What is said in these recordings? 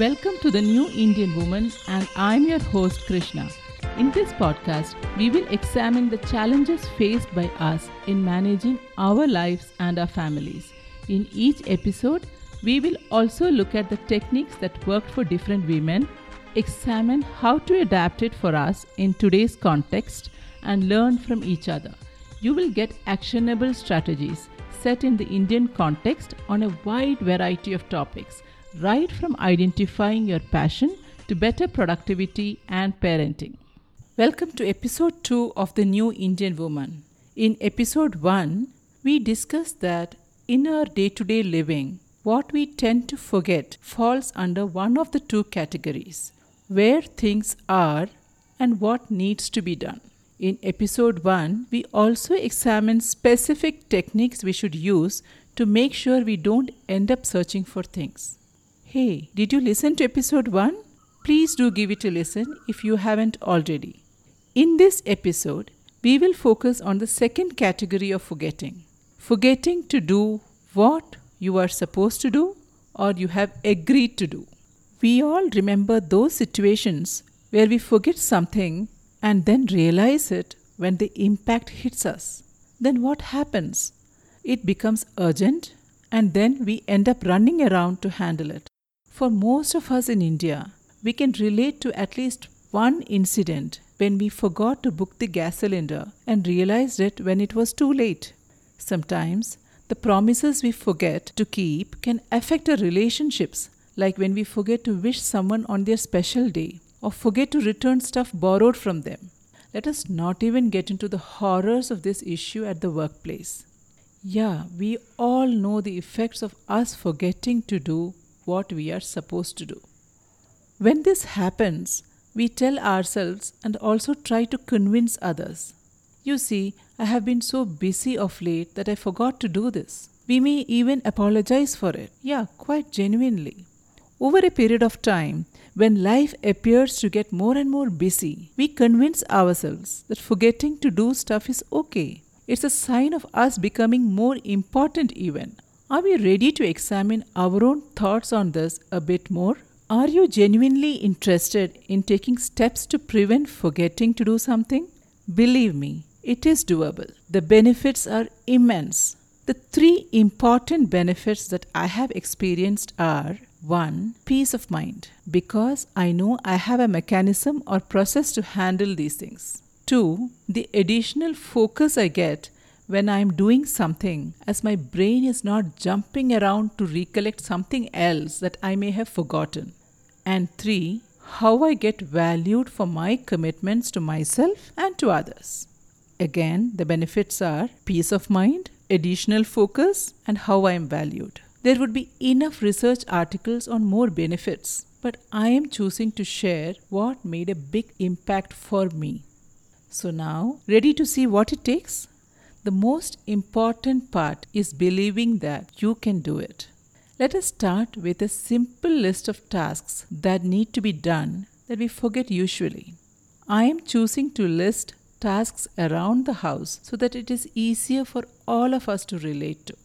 Welcome to the New Indian Woman, and I'm your host Krishna. In this podcast, we will examine the challenges faced by us in managing our lives and our families. In each episode, we will also look at the techniques that worked for different women, examine how to adapt it for us in today's context, and learn from each other. You will get actionable strategies set in the Indian context on a wide variety of topics, right from identifying your passion to better productivity and parenting. Welcome to episode 2 of The New Indian Woman. In episode 1, we discussed that in our day to day living, what we tend to forget falls under one of the two categories where things are and what needs to be done. In episode 1, we also examined specific techniques we should use to make sure we don't end up searching for things. Hey, did you listen to episode 1? Please do give it a listen if you haven't already. In this episode, we will focus on the second category of forgetting forgetting to do what you are supposed to do or you have agreed to do. We all remember those situations where we forget something and then realize it when the impact hits us. Then what happens? It becomes urgent and then we end up running around to handle it. For most of us in India, we can relate to at least one incident when we forgot to book the gas cylinder and realized it when it was too late. Sometimes the promises we forget to keep can affect our relationships, like when we forget to wish someone on their special day or forget to return stuff borrowed from them. Let us not even get into the horrors of this issue at the workplace. Yeah, we all know the effects of us forgetting to do what we are supposed to do. When this happens, we tell ourselves and also try to convince others. You see, I have been so busy of late that I forgot to do this. We may even apologize for it. Yeah, quite genuinely. Over a period of time, when life appears to get more and more busy, we convince ourselves that forgetting to do stuff is okay. It's a sign of us becoming more important, even. Are we ready to examine our own thoughts on this a bit more? Are you genuinely interested in taking steps to prevent forgetting to do something? Believe me, it is doable. The benefits are immense. The three important benefits that I have experienced are 1. Peace of mind, because I know I have a mechanism or process to handle these things. 2. The additional focus I get when I am doing something, as my brain is not jumping around to recollect something else that I may have forgotten. And 3. How I get valued for my commitments to myself and to others. Again, the benefits are peace of mind, additional focus, and how I am valued. There would be enough research articles on more benefits, but I am choosing to share what made a big impact for me. So now, ready to see what it takes? The most important part is believing that you can do it. Let us start with a simple list of tasks that need to be done that we forget usually. I am choosing to list tasks around the house so that it is easier for all of us to relate to.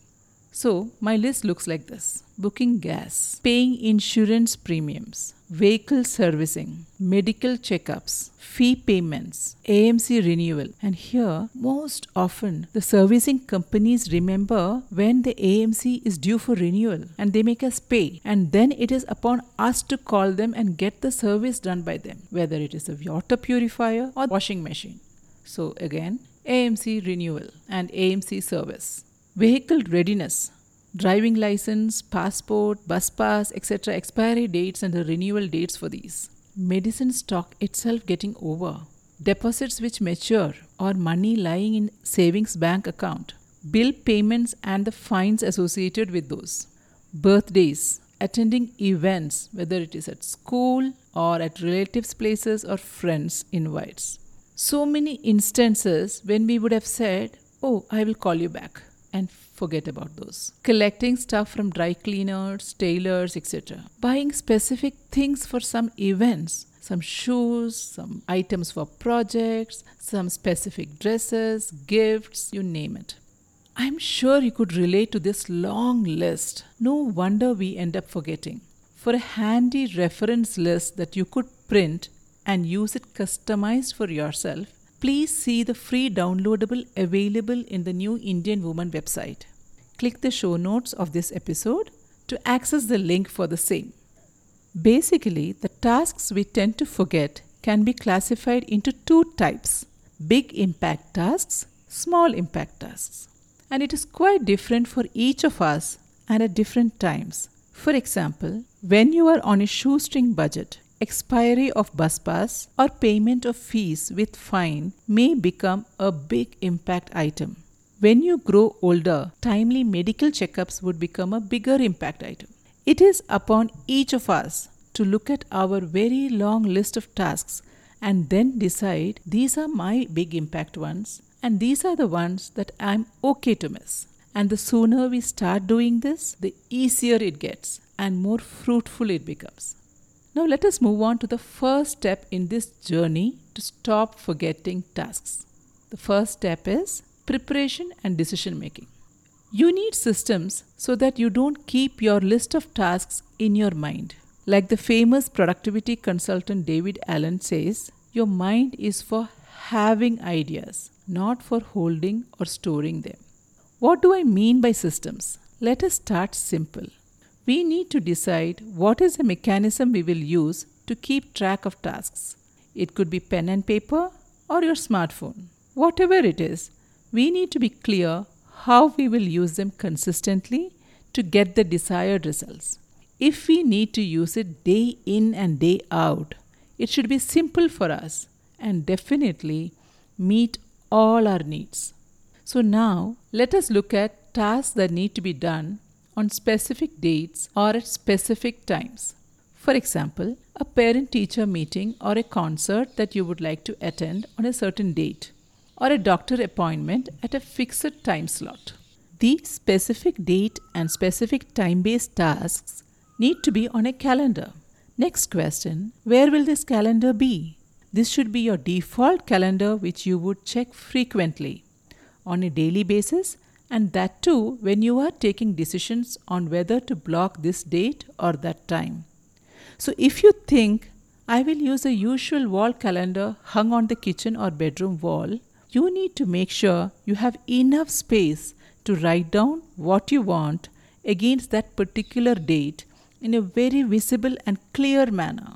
So, my list looks like this booking gas, paying insurance premiums, vehicle servicing, medical checkups, fee payments, AMC renewal. And here, most often, the servicing companies remember when the AMC is due for renewal and they make us pay. And then it is upon us to call them and get the service done by them, whether it is a water purifier or washing machine. So, again, AMC renewal and AMC service. Vehicle readiness, driving license, passport, bus pass, etc. expiry dates and the renewal dates for these. Medicine stock itself getting over. Deposits which mature or money lying in savings bank account. Bill payments and the fines associated with those. Birthdays, attending events, whether it is at school or at relatives' places or friends' invites. So many instances when we would have said, Oh, I will call you back and forget about those. Collecting stuff from dry cleaners, tailors, etc. Buying specific things for some events, some shoes, some items for projects, some specific dresses, gifts, you name it. I'm sure you could relate to this long list. No wonder we end up forgetting. for a handy reference list that you could print and use it customized for yourself, please see the free downloadable available in the New Indian Woman website. Click the show notes of this episode to access the link for the same. Basically, the tasks we tend to forget can be classified into two types big impact tasks, small impact tasks. And it is quite different for each of us and at different times. For example, when you are on a shoestring budget, expiry of bus pass or payment of fees with fine may become a big impact item. When you grow older, timely medical checkups would become a bigger impact item. It is upon each of us to look at our very long list of tasks and then decide these are my big impact ones and these are the ones that I'm okay to miss. And the sooner we start doing this, the easier it gets and more fruitful it becomes. Now, let us move on to the first step in this journey to stop forgetting tasks. The first step is preparation and decision making. You need systems so that you don't keep your list of tasks in your mind. Like the famous productivity consultant David Allen says, your mind is for having ideas, not for holding or storing them. What do I mean by systems? Let us start simple we need to decide what is the mechanism we will use to keep track of tasks. It could be pen and paper or your smartphone. Whatever it is, we need to be clear how we will use them consistently to get the desired results. If we need to use it day in and day out, it should be simple for us and definitely meet all our needs. So, now let us look at tasks that need to be done on specific dates or at specific times. For example, a parent teacher meeting or a concert that you would like to attend on a certain date, or a doctor appointment at a fixed time slot. These specific date and specific time based tasks need to be on a calendar. Next question Where will this calendar be? This should be your default calendar, which you would check frequently. On a daily basis, and that too when you are taking decisions on whether to block this date or that time. So, if you think I will use a usual wall calendar hung on the kitchen or bedroom wall, you need to make sure you have enough space to write down what you want against that particular date in a very visible and clear manner.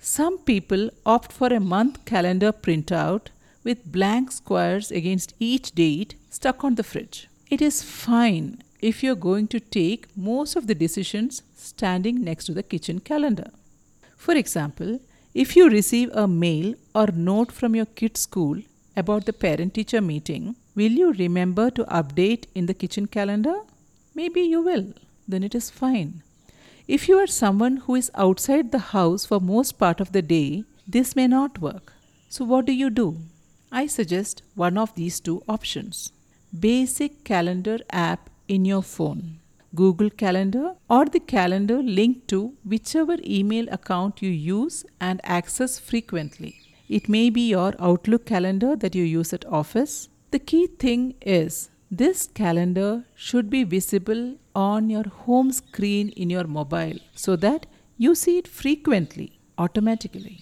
Some people opt for a month calendar printout with blank squares against each date stuck on the fridge. It is fine if you're going to take most of the decisions standing next to the kitchen calendar. For example, if you receive a mail or note from your kid's school about the parent teacher meeting, will you remember to update in the kitchen calendar? Maybe you will. Then it is fine. If you are someone who is outside the house for most part of the day, this may not work. So what do you do? I suggest one of these two options basic calendar app in your phone. Google Calendar or the calendar linked to whichever email account you use and access frequently. It may be your Outlook calendar that you use at office. The key thing is this calendar should be visible on your home screen in your mobile so that you see it frequently, automatically.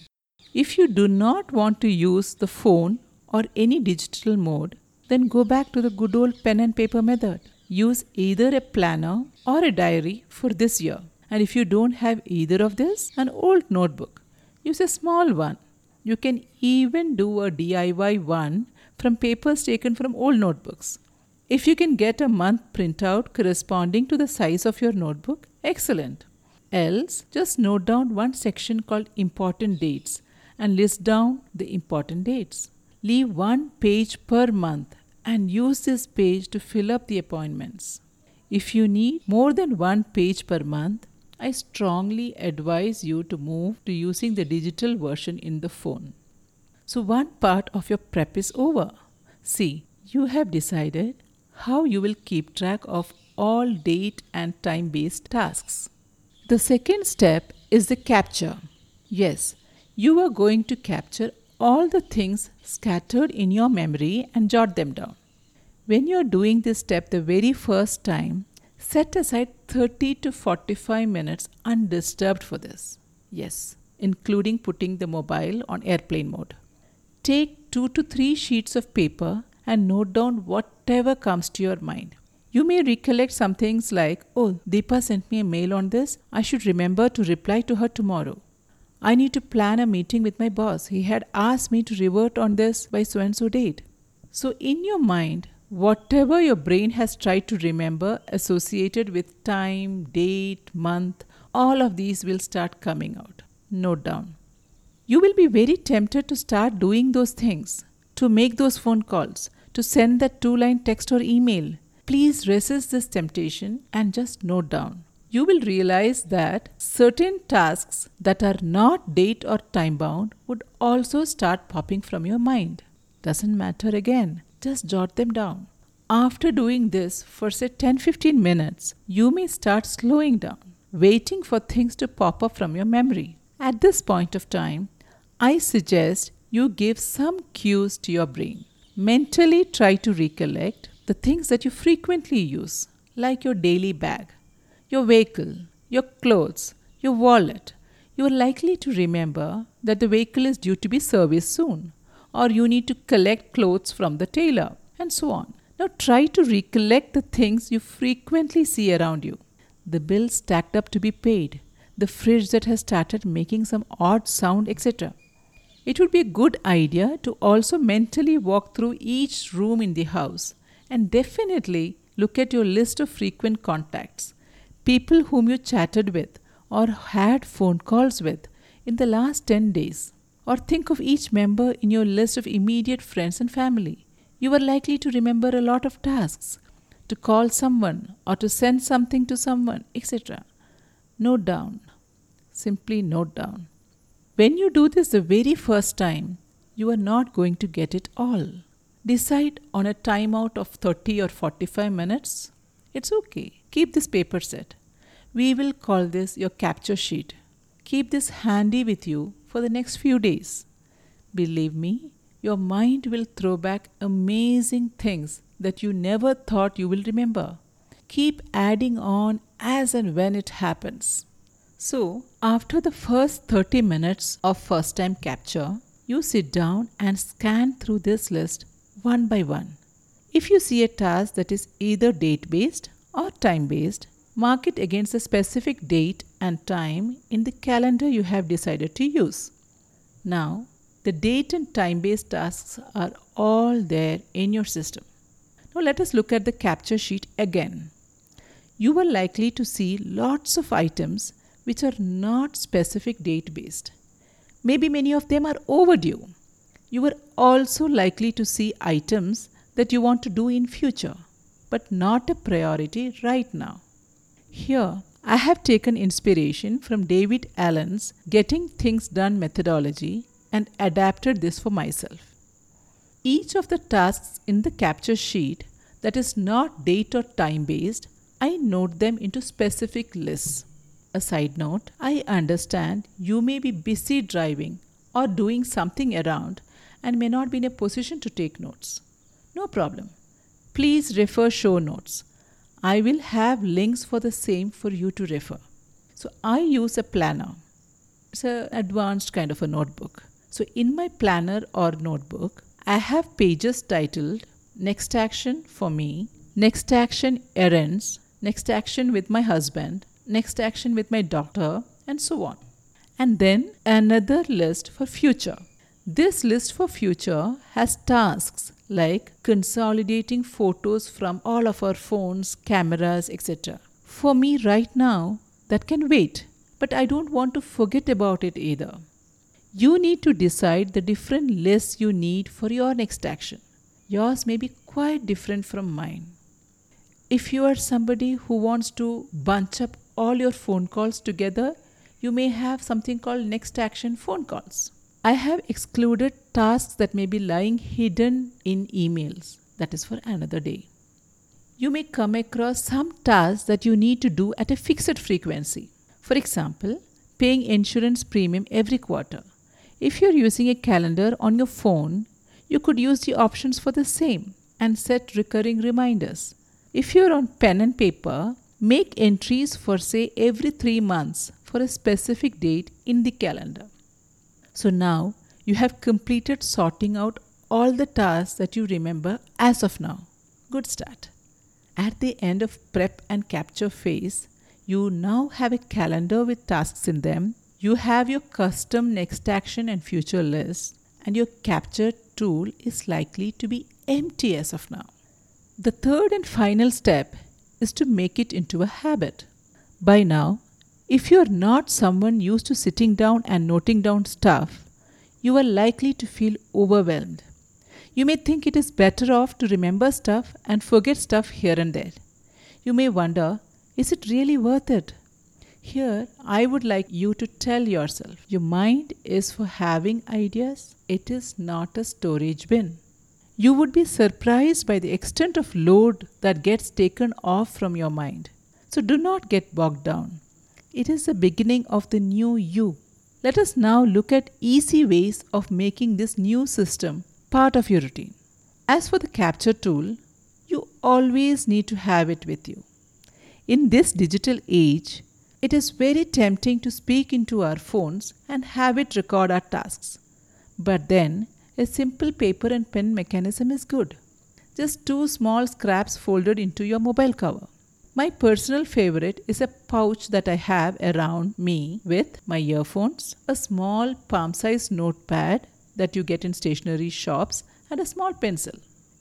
If you do not want to use the phone or any digital mode, then go back to the good old pen and paper method. Use either a planner or a diary for this year. And if you don't have either of this, an old notebook. Use a small one. You can even do a DIY one from papers taken from old notebooks. If you can get a month printout corresponding to the size of your notebook, excellent. Else, just note down one section called important dates and list down the important dates. Leave one page per month and use this page to fill up the appointments. If you need more than one page per month, I strongly advise you to move to using the digital version in the phone. So, one part of your prep is over. See, you have decided how you will keep track of all date and time based tasks. The second step is the capture. Yes, you are going to capture all the things scattered in your memory and jot them down. When you're doing this step the very first time, Set aside 30 to 45 minutes undisturbed for this. Yes, including putting the mobile on airplane mode. Take 2 to 3 sheets of paper and note down whatever comes to your mind. You may recollect some things like, oh, Deepa sent me a mail on this. I should remember to reply to her tomorrow. I need to plan a meeting with my boss. He had asked me to revert on this by so and so date. So, in your mind, whatever your brain has tried to remember associated with time, date, month, all of these will start coming out. Note down. You will be very tempted to start doing those things, to make those phone calls, to send that two line text or email. Please resist this temptation and just note down. You will realize that certain tasks that are not date or time bound would also start popping from your mind. Doesn't matter again, just jot them down. After doing this for say 10 15 minutes, you may start slowing down, waiting for things to pop up from your memory. At this point of time, I suggest you give some cues to your brain. Mentally try to recollect the things that you frequently use, like your daily bag, your vehicle, your clothes, your wallet. You are likely to remember that the vehicle is due to be serviced soon, or you need to collect clothes from the tailor, and so on. Now try to recollect the things you frequently see around you the bills stacked up to be paid, the fridge that has started making some odd sound, etc. It would be a good idea to also mentally walk through each room in the house and definitely look at your list of frequent contacts, people whom you chatted with or had phone calls with in the last 10 days. Or think of each member in your list of immediate friends and family. You are likely to remember a lot of tasks, to call someone or to send something to someone, etc. Note down. Simply note down. When you do this the very first time, you are not going to get it all. Decide on a timeout of 30 or 45 minutes. It's okay. Keep this paper set. We will call this your capture sheet. Keep this handy with you for the next few days. Believe me, your mind will throw back amazing things that you never thought you will remember. Keep adding on as and when it happens. So, after the first 30 minutes of first time capture, you sit down and scan through this list one by one. If you see a task that is either date based or time based, mark it against a specific date and time in the calendar you have decided to use. Now, the date and time based tasks are all there in your system. Now, let us look at the capture sheet again. You are likely to see lots of items which are not specific date based. Maybe many of them are overdue. You are also likely to see items that you want to do in future, but not a priority right now. Here, I have taken inspiration from David Allen's Getting Things Done methodology and adapted this for myself. Each of the tasks in the capture sheet that is not date or time based, I note them into specific lists. A side note I understand you may be busy driving or doing something around and may not be in a position to take notes. No problem. Please refer show notes. I will have links for the same for you to refer. So I use a planner. It's an advanced kind of a notebook. So in my planner or notebook, I have pages titled Next Action for Me, Next Action Errands, Next Action with my husband, next action with my doctor, and so on. And then another list for future. This list for future has tasks like consolidating photos from all of our phones, cameras, etc. For me, right now, that can wait, but I don't want to forget about it either. You need to decide the different lists you need for your next action. Yours may be quite different from mine. If you are somebody who wants to bunch up all your phone calls together, you may have something called next action phone calls. I have excluded tasks that may be lying hidden in emails. That is for another day. You may come across some tasks that you need to do at a fixed frequency. For example, paying insurance premium every quarter. If you're using a calendar on your phone, you could use the options for the same and set recurring reminders. If you're on pen and paper, make entries for, say, every three months for a specific date in the calendar. So now you have completed sorting out all the tasks that you remember as of now. Good start. At the end of prep and capture phase, you now have a calendar with tasks in them. You have your custom next action and future list, and your capture tool is likely to be empty as of now. The third and final step is to make it into a habit. By now, if you are not someone used to sitting down and noting down stuff, you are likely to feel overwhelmed. You may think it is better off to remember stuff and forget stuff here and there. You may wonder, is it really worth it? Here, I would like you to tell yourself your mind is for having ideas, it is not a storage bin. You would be surprised by the extent of load that gets taken off from your mind. So do not get bogged down. It is the beginning of the new you. Let us now look at easy ways of making this new system part of your routine. As for the capture tool, you always need to have it with you. In this digital age, it is very tempting to speak into our phones and have it record our tasks. But then a simple paper and pen mechanism is good. Just two small scraps folded into your mobile cover. My personal favorite is a pouch that I have around me with my earphones, a small palm sized notepad that you get in stationery shops, and a small pencil.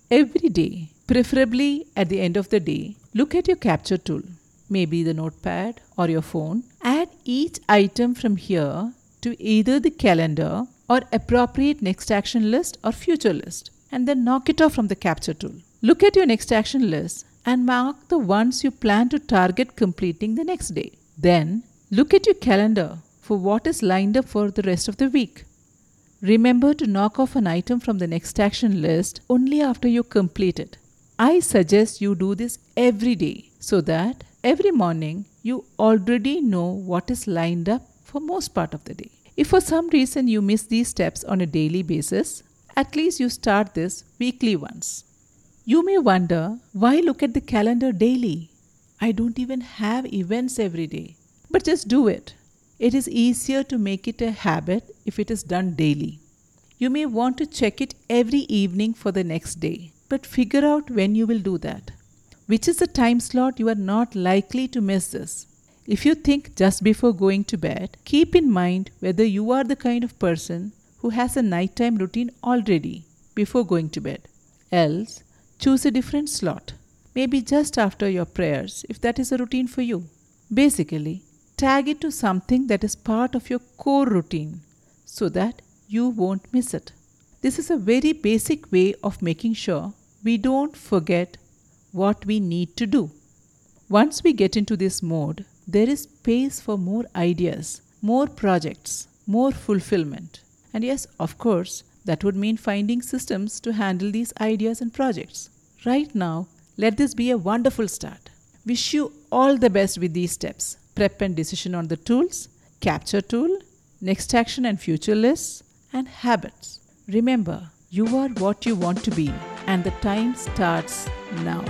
Every day, preferably at the end of the day, look at your capture tool, maybe the notepad or your phone. Add each item from here to either the calendar or appropriate next action list or future list and then knock it off from the capture tool. Look at your next action list and mark the ones you plan to target completing the next day. Then look at your calendar for what is lined up for the rest of the week. Remember to knock off an item from the next action list only after you complete it. I suggest you do this every day so that every morning you already know what is lined up for most part of the day. If for some reason you miss these steps on a daily basis, at least you start this weekly once. You may wonder why look at the calendar daily? I don't even have events every day. But just do it. It is easier to make it a habit if it is done daily. You may want to check it every evening for the next day, but figure out when you will do that. Which is the time slot you are not likely to miss this. If you think just before going to bed, keep in mind whether you are the kind of person who has a nighttime routine already before going to bed. Else, choose a different slot, maybe just after your prayers if that is a routine for you. Basically, tag it to something that is part of your core routine so that you won't miss it. This is a very basic way of making sure we don't forget what we need to do. Once we get into this mode, there is space for more ideas, more projects, more fulfillment. And yes, of course, that would mean finding systems to handle these ideas and projects. Right now, let this be a wonderful start. Wish you all the best with these steps prep and decision on the tools, capture tool, next action and future lists, and habits. Remember, you are what you want to be, and the time starts now.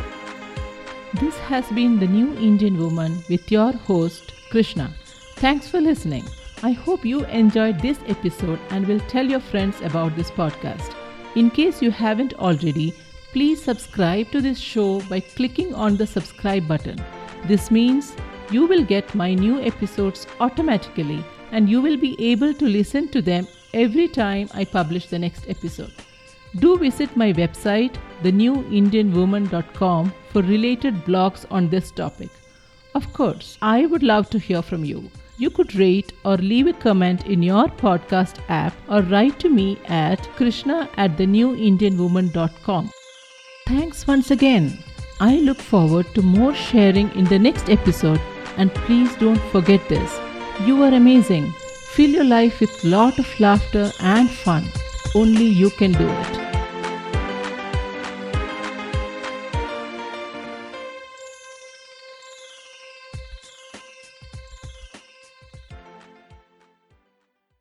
This has been The New Indian Woman with your host, Krishna. Thanks for listening. I hope you enjoyed this episode and will tell your friends about this podcast. In case you haven't already, please subscribe to this show by clicking on the subscribe button. This means you will get my new episodes automatically and you will be able to listen to them every time I publish the next episode. Do visit my website thenewindianwoman.com for related blogs on this topic. Of course, I would love to hear from you. You could rate or leave a comment in your podcast app or write to me at krishna at thenewindianwoman.com. Thanks once again. I look forward to more sharing in the next episode and please don't forget this. You are amazing. Fill your life with lot of laughter and fun. Only you can do it.